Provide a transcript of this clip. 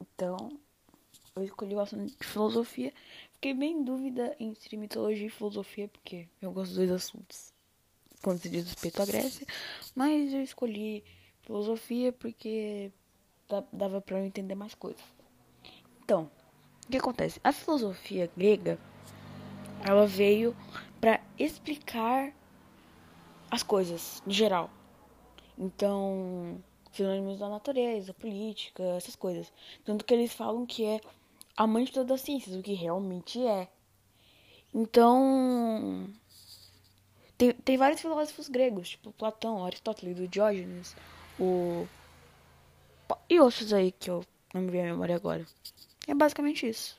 Então, eu escolhi o assunto de filosofia. Fiquei bem em dúvida entre mitologia e filosofia, porque eu gosto dos dois assuntos quando se diz respeito à Grécia. Mas eu escolhi filosofia porque dava para eu entender mais coisas. Então, o que acontece? A filosofia grega, ela veio para explicar as coisas em geral. Então, sinônimos da natureza, política, essas coisas. Tanto que eles falam que é a mãe de todas as ciências, o que realmente é. Então, tem, tem vários filósofos gregos, tipo Platão, Aristóteles, o Diógenes, o. E outros aí que eu não me vi a memória agora. É basicamente isso.